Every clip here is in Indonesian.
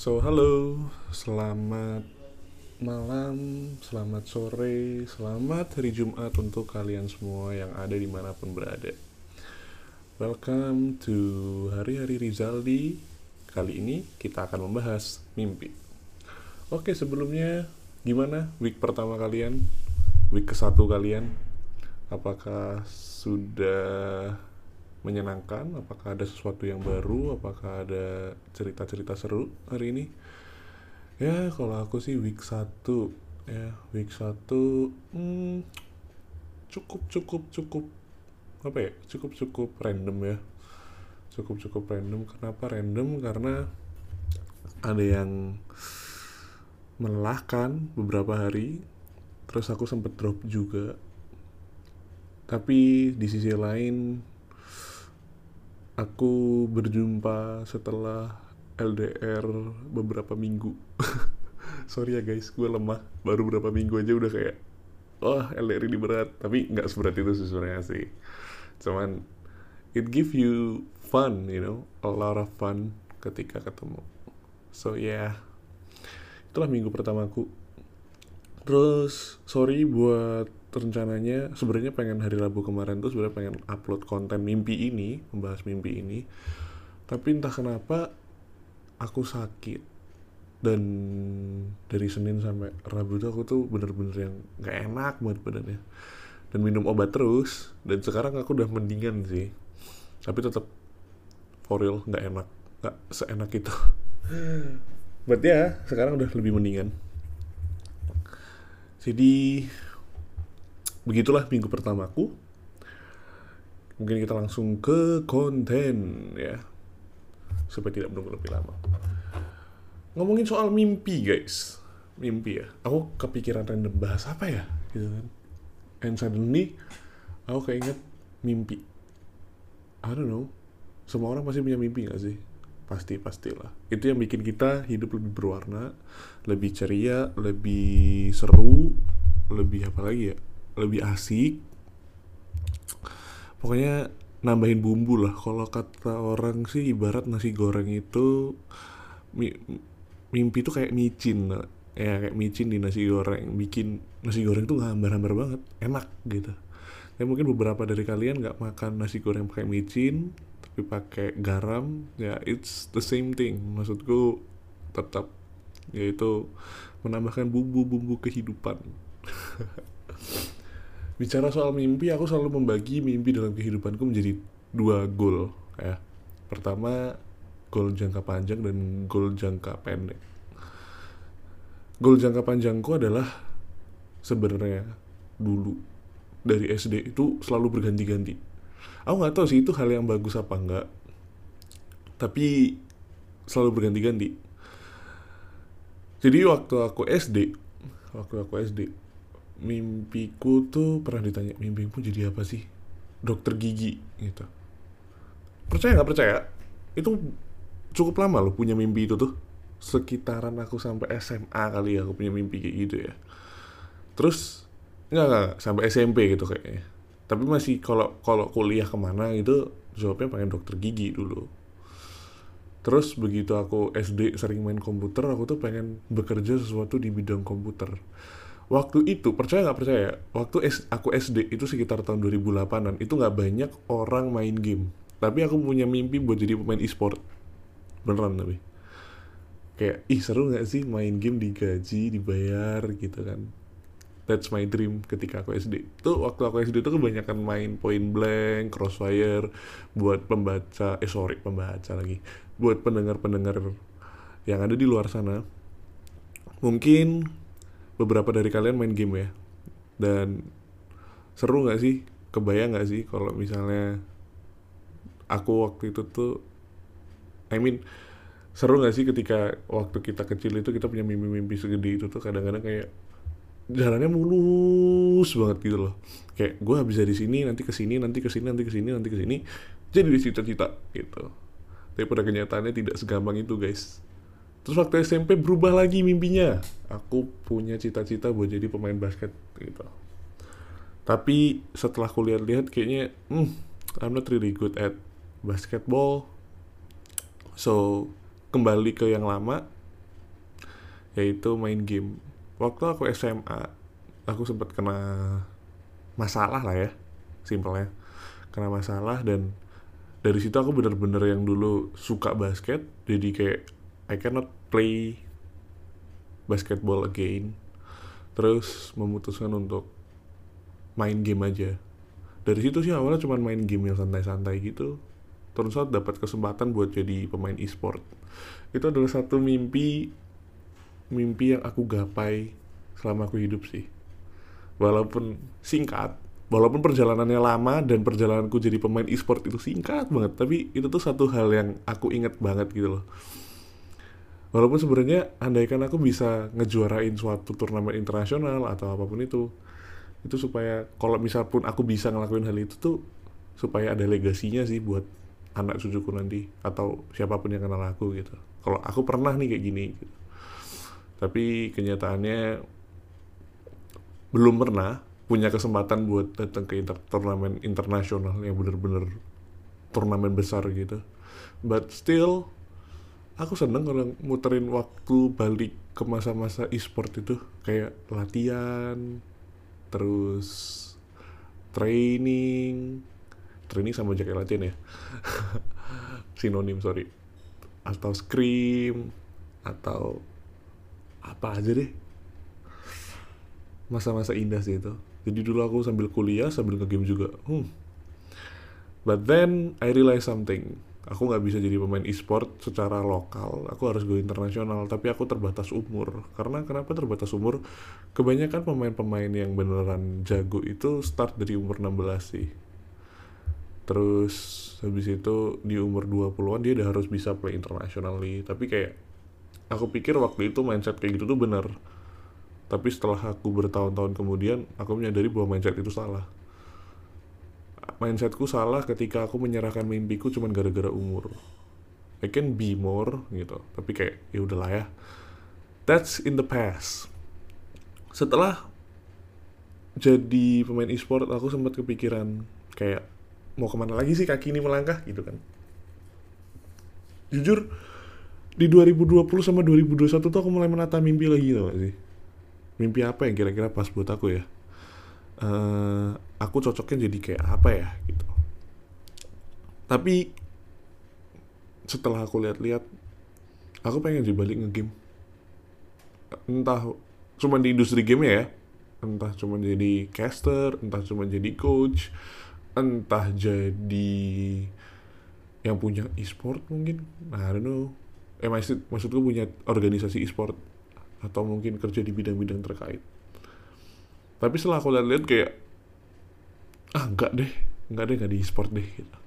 So, halo, selamat malam, selamat sore, selamat hari Jumat untuk kalian semua yang ada di mana pun berada. Welcome to Hari-Hari Rizaldi. Kali ini kita akan membahas mimpi. Oke, sebelumnya gimana week pertama kalian? Week ke satu kalian? Apakah sudah menyenangkan? Apakah ada sesuatu yang baru? Apakah ada cerita-cerita seru hari ini? Ya, kalau aku sih week 1 ya, week 1 hmm, cukup cukup cukup apa ya? Cukup cukup random ya. Cukup cukup random. Kenapa random? Karena ada yang melelahkan beberapa hari. Terus aku sempet drop juga. Tapi di sisi lain aku berjumpa setelah LDR beberapa minggu. Sorry ya guys, gue lemah. Baru beberapa minggu aja udah kayak, oh LDR ini berat. Tapi nggak seberat itu sebenarnya sih. Cuman it give you fun, you know, a lot of fun ketika ketemu. So yeah, itulah minggu pertamaku. Terus sorry buat rencananya sebenarnya pengen hari Rabu kemarin tuh sebenarnya pengen upload konten mimpi ini membahas mimpi ini. Tapi entah kenapa aku sakit. Dan dari Senin sampai Rabu tuh aku tuh bener-bener yang gak enak banget badannya. Dan minum obat terus. Dan sekarang aku udah mendingan sih. Tapi tetap for real nggak enak. Nggak seenak itu. But ya sekarang udah lebih mendingan. Jadi begitulah minggu pertamaku. Mungkin kita langsung ke konten ya. Supaya tidak menunggu lebih lama. Ngomongin soal mimpi guys. Mimpi ya. Aku kepikiran random bahas apa ya? Gitu kan. And suddenly aku keinget mimpi. I don't know. Semua orang pasti punya mimpi gak sih? Pasti pastilah. Itu yang bikin kita hidup lebih berwarna lebih ceria lebih seru lebih apa lagi ya lebih asik. Pokoknya nambahin bumbu lah. Kalau kata orang sih ibarat nasi goreng itu mi, mimpi tuh kayak micin ya kayak micin di nasi goreng. Bikin nasi goreng tuh nggak hambar-hambar banget. Enak gitu. Ya mungkin beberapa dari kalian nggak makan nasi goreng pakai micin tapi pakai garam ya it's the same thing. Maksudku tetap. Yaitu menambahkan bumbu-bumbu kehidupan bicara soal mimpi aku selalu membagi mimpi dalam kehidupanku menjadi dua goal ya. Pertama goal jangka panjang dan goal jangka pendek. Goal jangka panjangku adalah sebenarnya dulu dari SD itu selalu berganti-ganti. Aku nggak tahu sih itu hal yang bagus apa enggak tapi selalu berganti-ganti. Jadi waktu aku SD waktu aku SD mimpiku tuh pernah ditanya mimpiku jadi apa sih? Dokter gigi gitu. Percaya nggak percaya? Itu cukup lama loh punya mimpi itu tuh. Sekitaran aku sampai SMA kali ya aku punya mimpi kayak gitu ya. Terus nggak nggak sampai SMP gitu kayaknya. Tapi masih kalau kalau kuliah ke mana gitu jawabnya pengen dokter gigi dulu. Terus begitu aku SD sering main komputer aku tuh pengen bekerja sesuatu di bidang komputer waktu itu percaya nggak percaya? Waktu S, aku SD itu sekitar tahun 2008an itu nggak banyak orang main game. Tapi aku punya mimpi buat jadi pemain e-sport. Beneran tapi. Kayak ih seru nggak sih main game digaji dibayar gitu kan. That's my dream ketika aku SD tuh waktu aku SD itu kebanyakan main point blank crossfire buat pembaca eh sorry pembaca lagi. Buat pendengar-pendengar yang ada di luar sana. Mungkin beberapa dari kalian main game ya. Dan seru nggak sih? Kebayang nggak sih kalau misalnya aku waktu itu tuh I mean seru nggak sih ketika waktu kita kecil itu kita punya mimpi-mimpi segede itu tuh kadang-kadang kayak jalannya mulus banget gitu loh. Kayak gue habis dari sini nanti ke sini nanti ke sini nanti ke sini nanti ke sini jadi di cita-cita gitu. Tapi pada kenyataannya tidak segampang itu guys Terus waktu SMP berubah lagi mimpinya. Aku punya cita-cita buat jadi pemain basket gitu. Tapi setelah kuliah lihat kayaknya, hmm, I'm not really good at basketball. So kembali ke yang lama, yaitu main game waktu aku SMA aku sempat kena masalah lah ya simpelnya kena masalah dan dari situ aku bener-bener yang dulu suka basket jadi kayak I cannot play basketball again. Terus memutuskan untuk main game aja. Dari situ sih awalnya cuma main game yang santai-santai gitu. Terus out dapat kesempatan buat jadi pemain e-sport. Itu adalah satu mimpi mimpi yang aku gapai selama aku hidup sih. Walaupun singkat walaupun perjalanannya lama dan perjalananku jadi pemain e-sport itu singkat banget. Tapi itu tuh satu hal yang aku inget banget gitu loh walaupun sebenarnya andaikan aku bisa ngejuarain suatu turnamen internasional atau apa pun itu itu supaya kalau misal pun aku bisa ngelakuin hal itu tuh supaya ada legasinya sih buat anak cucuku nanti atau siapa pun yang kenal aku gitu kalau aku pernah nih kayak gini gitu. tapi kenyataannya belum pernah punya kesempatan buat datang ke inter turnamen internasional yang bener-bener turnamen besar gitu but still aku seneng kalau muterin waktu balik ke masa-masa e-sport itu. Kayak latihan terus training. Training sama jaket latihan ya? Sinonim sorry. Atau scream atau apa aja deh. Masa-masa indah sih itu. Jadi dulu aku sambil kuliah sambil nge-game juga. Hmm. but then I realize something aku nggak bisa jadi pemain e-sport secara lokal. Aku harus go internasional tapi aku terbatas umur. Karena kenapa terbatas umur? Kebanyakan pemain-pemain yang beneran jago itu start dari umur 16 sih. Terus habis itu di umur 20-an dia udah harus bisa play internationally. Tapi kayak aku pikir waktu itu mindset kayak gitu tuh bener. Tapi setelah aku bertahun-tahun kemudian aku menyadari bahwa mindset itu salah mindsetku salah ketika aku menyerahkan mimpiku cuma gara-gara umur. I can be more gitu. Tapi kayak ya udahlah ya. That's in the past. Setelah jadi pemain e-sport aku sempat kepikiran kayak mau ke mana lagi sih kaki ini melangkah gitu kan. Jujur di 2020 sama 2021 tuh aku mulai menata mimpi lagi tau gak sih? Mimpi apa yang kira-kira pas buat aku ya uh, aku cocoknya jadi kayak apa ya gitu. Tapi setelah aku lihat-lihat aku pengen jadi balik ngegame. Entah cuma di industri game ya. Entah cuma jadi caster entah cuma jadi coach entah jadi yang punya e-sport mungkin. Nah, I don't know. Eh maksud maksudku punya organisasi e-sport atau mungkin kerja di bidang-bidang terkait tapi setelah aku lihat-lihat kayak ah enggak deh enggak deh enggak di sport deh gitu.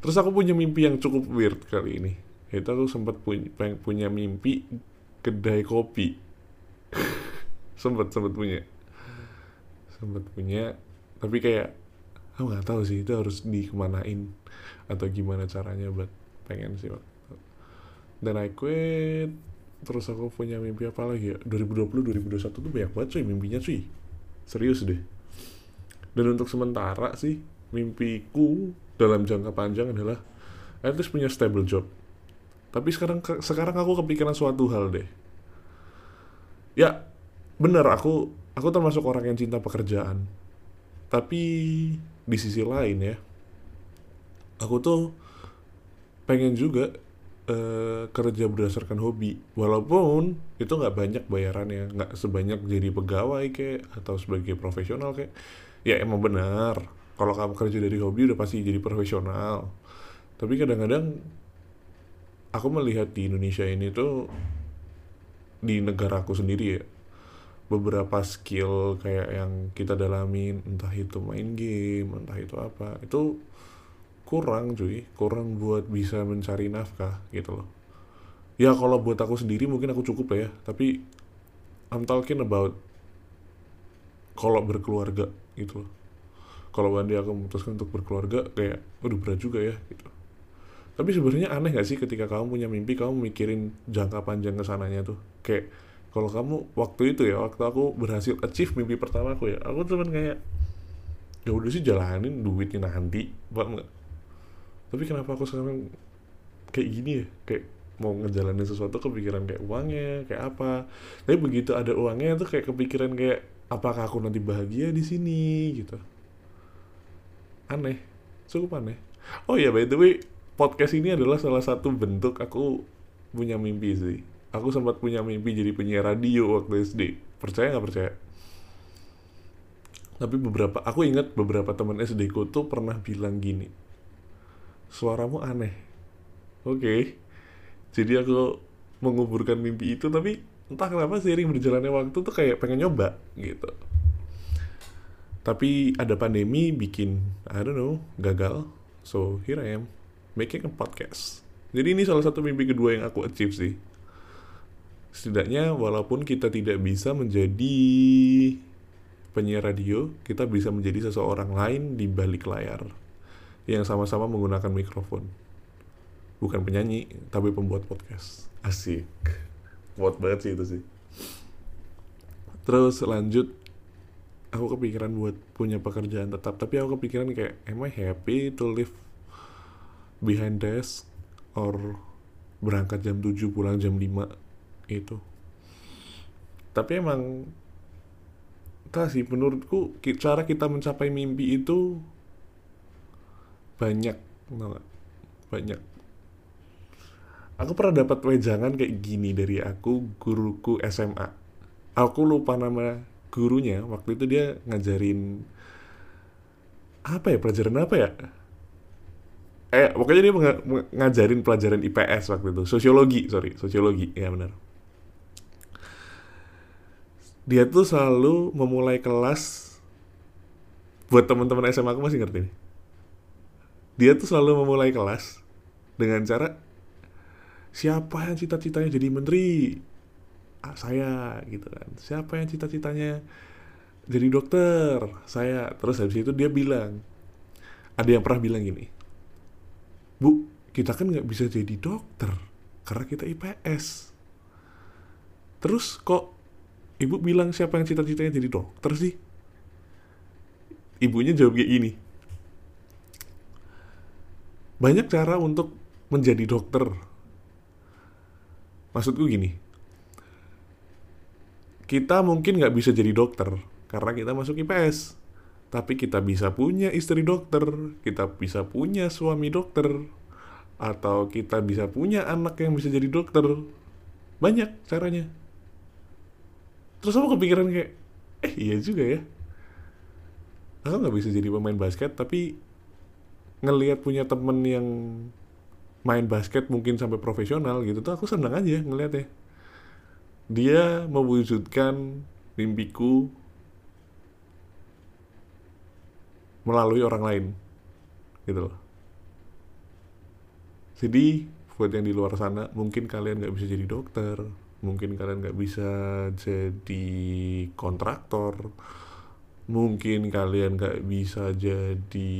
terus aku punya mimpi yang cukup weird kali ini. Itu aku sempat punya punya mimpi kedai kopi. Sempat sempat punya. Sempat punya tapi kayak aku nggak tahu sih itu harus dikemanain atau gimana caranya buat pengen sih dan I quit. Terus aku punya mimpi apa lagi ya? 2020 2021 tuh banyak banget cuy mimpinya cuy serius deh. Dan untuk sementara sih mimpiku dalam jangka panjang adalah at least punya stable job. Tapi sekarang sekarang aku kepikiran suatu hal deh. Ya bener aku aku termasuk orang yang cinta pekerjaan. Tapi di sisi lain ya aku tuh pengen juga uh, kerja berdasarkan hobi. Walaupun itu nggak banyak bayarannya nggak sebanyak jadi pegawai kayak atau sebagai profesional kayak ya emang benar. Kalau kamu kerja dari hobi udah pasti jadi profesional. Tapi kadang-kadang aku melihat di Indonesia ini tuh di negara aku sendiri ya beberapa skill kayak yang kita dalamin entah itu main game entah itu apa itu kurang cuy. Kurang buat bisa mencari nafkah gitu loh. Ya kalau buat aku sendiri mungkin aku cukup ya. Tapi I'm talking about kalau berkeluarga gitu loh. Kalau nanti aku memutuskan untuk berkeluarga kayak udah berat juga ya gitu. Tapi sebenarnya aneh gak sih ketika kamu punya mimpi kamu mikirin jangka panjang ke sananya tuh? Kayak kalau kamu waktu itu ya waktu aku berhasil achieve mimpi pertama aku ya aku cuman kayak ya udah sih jalanin duitnya nanti bang tapi kenapa aku sekarang kayak gini ya? Kayak mau ngejalanin sesuatu kepikiran kayak uangnya kayak apa? Tapi begitu ada uangnya tuh kayak kepikiran kayak apakah aku nanti bahagia di sini gitu. Aneh. Cukup aneh. Oh ya by the way podcast ini adalah salah satu bentuk aku punya mimpi sih. Aku sempat punya mimpi jadi penyiar radio waktu SD percaya nggak percaya? Tapi beberapa aku ingat beberapa teman SD ku tuh pernah bilang gini suaramu aneh. Oke. Okay. jadi aku menguburkan mimpi itu tapi entah kenapa seiring berjalannya waktu tuh kayak pengen nyoba gitu. Tapi ada pandemi bikin I don't know gagal. So here I am making a podcast. Jadi ini salah satu mimpi kedua yang aku achieve sih. Setidaknya walaupun kita tidak bisa menjadi penyiar radio kita bisa menjadi seseorang lain di balik layar yang sama-sama menggunakan mikrofon. Bukan penyanyi, tapi pembuat podcast. Asik. Buat banget sih itu sih. Terus lanjut, aku kepikiran buat punya pekerjaan tetap. Tapi aku kepikiran kayak, am I happy to live behind desk? Or berangkat jam 7, pulang jam 5? Itu. Tapi emang, tak sih, menurutku cara kita mencapai mimpi itu banyak banyak. Aku pernah dapat wejangan kayak gini dari aku guruku SMA aku lupa nama gurunya waktu itu dia ngajarin apa ya? Pelajaran apa ya? Eh pokoknya dia ngajarin pelajaran IPS waktu itu. Sosiologi sorry sosiologi. Ya benar. Dia tuh selalu memulai kelas buat teman-teman SMA aku masih ngerti nih dia tuh selalu memulai kelas dengan cara siapa yang cita-citanya jadi menteri? Ah, saya gitu kan. Siapa yang cita-citanya jadi dokter? Saya. Terus habis itu dia bilang ada yang pernah bilang gini bu kita kan nggak bisa jadi dokter karena kita IPS terus kok ibu bilang siapa yang cita-citanya jadi dokter sih? Ibunya jawab kayak gini banyak cara untuk menjadi dokter. Maksudku gini, kita mungkin nggak bisa jadi dokter karena kita masuk IPS. Tapi kita bisa punya istri dokter, kita bisa punya suami dokter, atau kita bisa punya anak yang bisa jadi dokter. Banyak caranya. Terus aku kepikiran kayak, eh iya juga ya. Aku nggak bisa jadi pemain basket, tapi ngelihat punya temen yang main basket mungkin sampai profesional gitu tuh aku senang aja ngelihatnya dia mewujudkan mimpiku melalui orang lain gitu loh. Jadi buat yang di luar sana mungkin kalian nggak bisa jadi dokter mungkin kalian nggak bisa jadi kontraktor mungkin kalian gak bisa jadi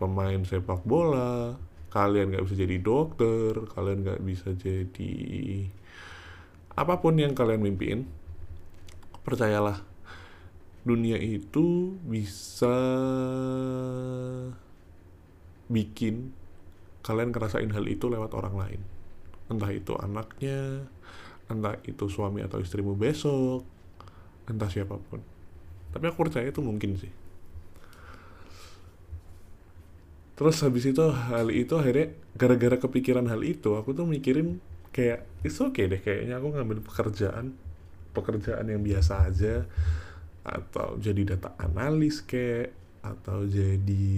pemain sepak bola kalian gak bisa jadi dokter kalian gak bisa jadi apa pun yang kalian mimpiin percayalah dunia itu bisa bikin kalian ngerasain hal itu lewat orang lain. Entah itu anaknya entah itu suami atau istrimu besok entah siapa pun tapi aku percaya itu mungkin sih. Terus habis itu hal itu akhirnya gara-gara kepikiran hal itu aku tuh mikirin kayak oke okay deh kayaknya aku ngambil pekerjaan pekerjaan yang biasa aja atau jadi data analis kayak atau jadi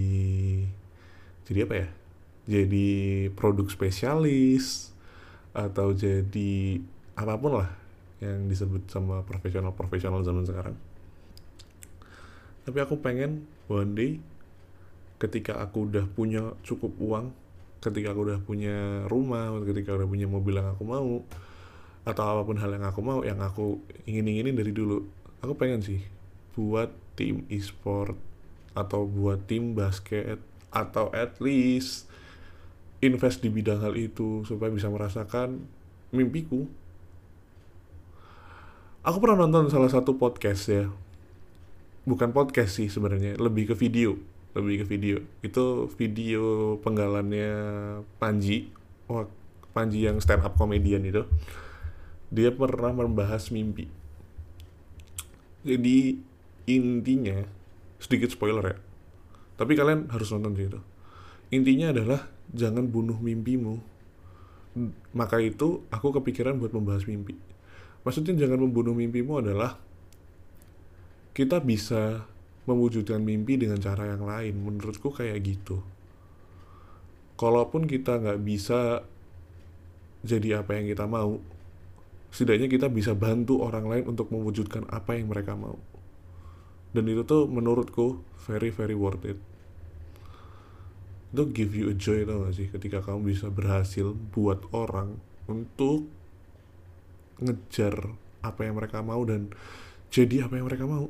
jadi apa ya jadi produk spesialis atau jadi apa pun lah yang disebut sama profesional-profesional zaman sekarang tapi aku pengen one day ketika aku udah punya cukup uang ketika aku udah punya rumah ketika udah punya mobil yang aku mau atau apa pun hal yang aku mau yang aku ingin inginin dari dulu aku pengen sih buat tim e-sport atau buat tim basket atau at least invest di bidang hal itu supaya bisa merasakan mimpiku. Aku pernah nonton salah satu podcast ya bukan podcast sih sebenarnya lebih ke video lebih ke video. Itu video penggalannya Panji Panji yang stand up comedian itu. Dia pernah membahas mimpi. Jadi intinya sedikit spoiler ya tapi kalian harus nonton sih itu. Intinya adalah jangan bunuh mimpimu. Maka itu aku kepikiran buat membahas mimpi. Maksudnya jangan membunuh mimpimu adalah kita bisa mewujudkan mimpi dengan cara yang lain. Menurutku kayak gitu. Kalaupun kita nggak bisa jadi apa yang kita mau setidaknya kita bisa bantu orang lain untuk mewujudkan apa yang mereka mau. Dan itu tuh menurutku very very worth it. Itu give you a joy tau gak sih? Ketika kamu bisa berhasil buat orang untuk ngejar apa yang mereka mau dan jadi apa yang mereka mau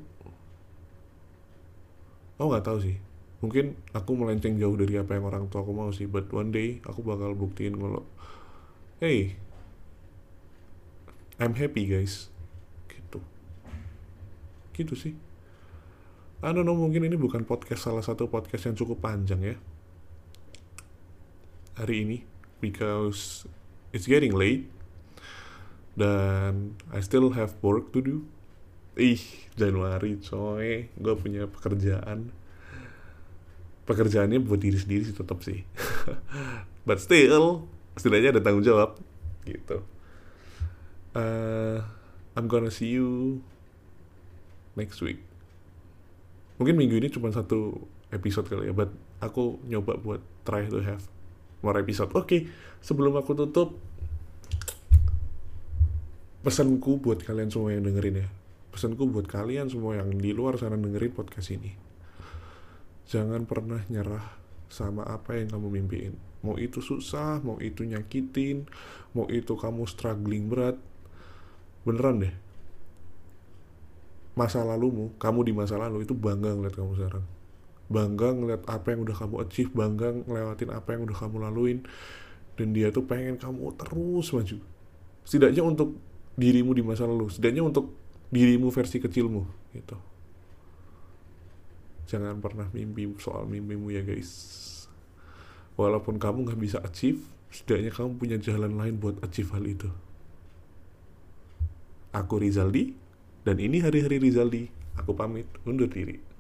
aku nggak tahu sih. Mungkin aku melenceng jauh dari apa yang orang tua aku mau sih but one day aku bakal buktiin kalau hey I'm happy guys. Gitu. Gitu sih. I don't know mungkin ini bukan podcast salah satu podcast yang cukup panjang ya. Hari ini because it's getting late dan I still have work to do ih Januari coy. Gue punya pekerjaan. Pekerjaannya buat diri sendiri sih tetap sih. But still setidaknya ada tanggung jawab gitu. Uh, I'm gonna see you next week. Mungkin minggu ini cuma satu episode kali ya but aku nyoba buat try to have more episode. Oke okay, sebelum aku tutup pesanku buat kalian semua yang dengerin ya pesanku buat kalian semua yang di luar sana dengerin podcast ini jangan pernah nyerah sama apa yang kamu mimpiin mau itu susah mau itu nyakitin mau itu kamu struggling berat beneran deh masa lalumu, kamu di masa lalu itu bangga ngeliat kamu sekarang. Bangga ngeliat apa yang udah kamu achieve, bangga ngelewatin apa yang udah kamu laluin. Dan dia tuh pengen kamu terus maju. Setidaknya untuk dirimu di masa lalu, setidaknya untuk dirimu versi kecilmu gitu. Jangan pernah mimpi soal mimpimu ya guys. Walaupun kamu nggak bisa achieve, setidaknya kamu punya jalan lain buat achieve hal itu. Aku Rizaldi, dan ini hari-hari Rizaldi. Aku pamit undur diri.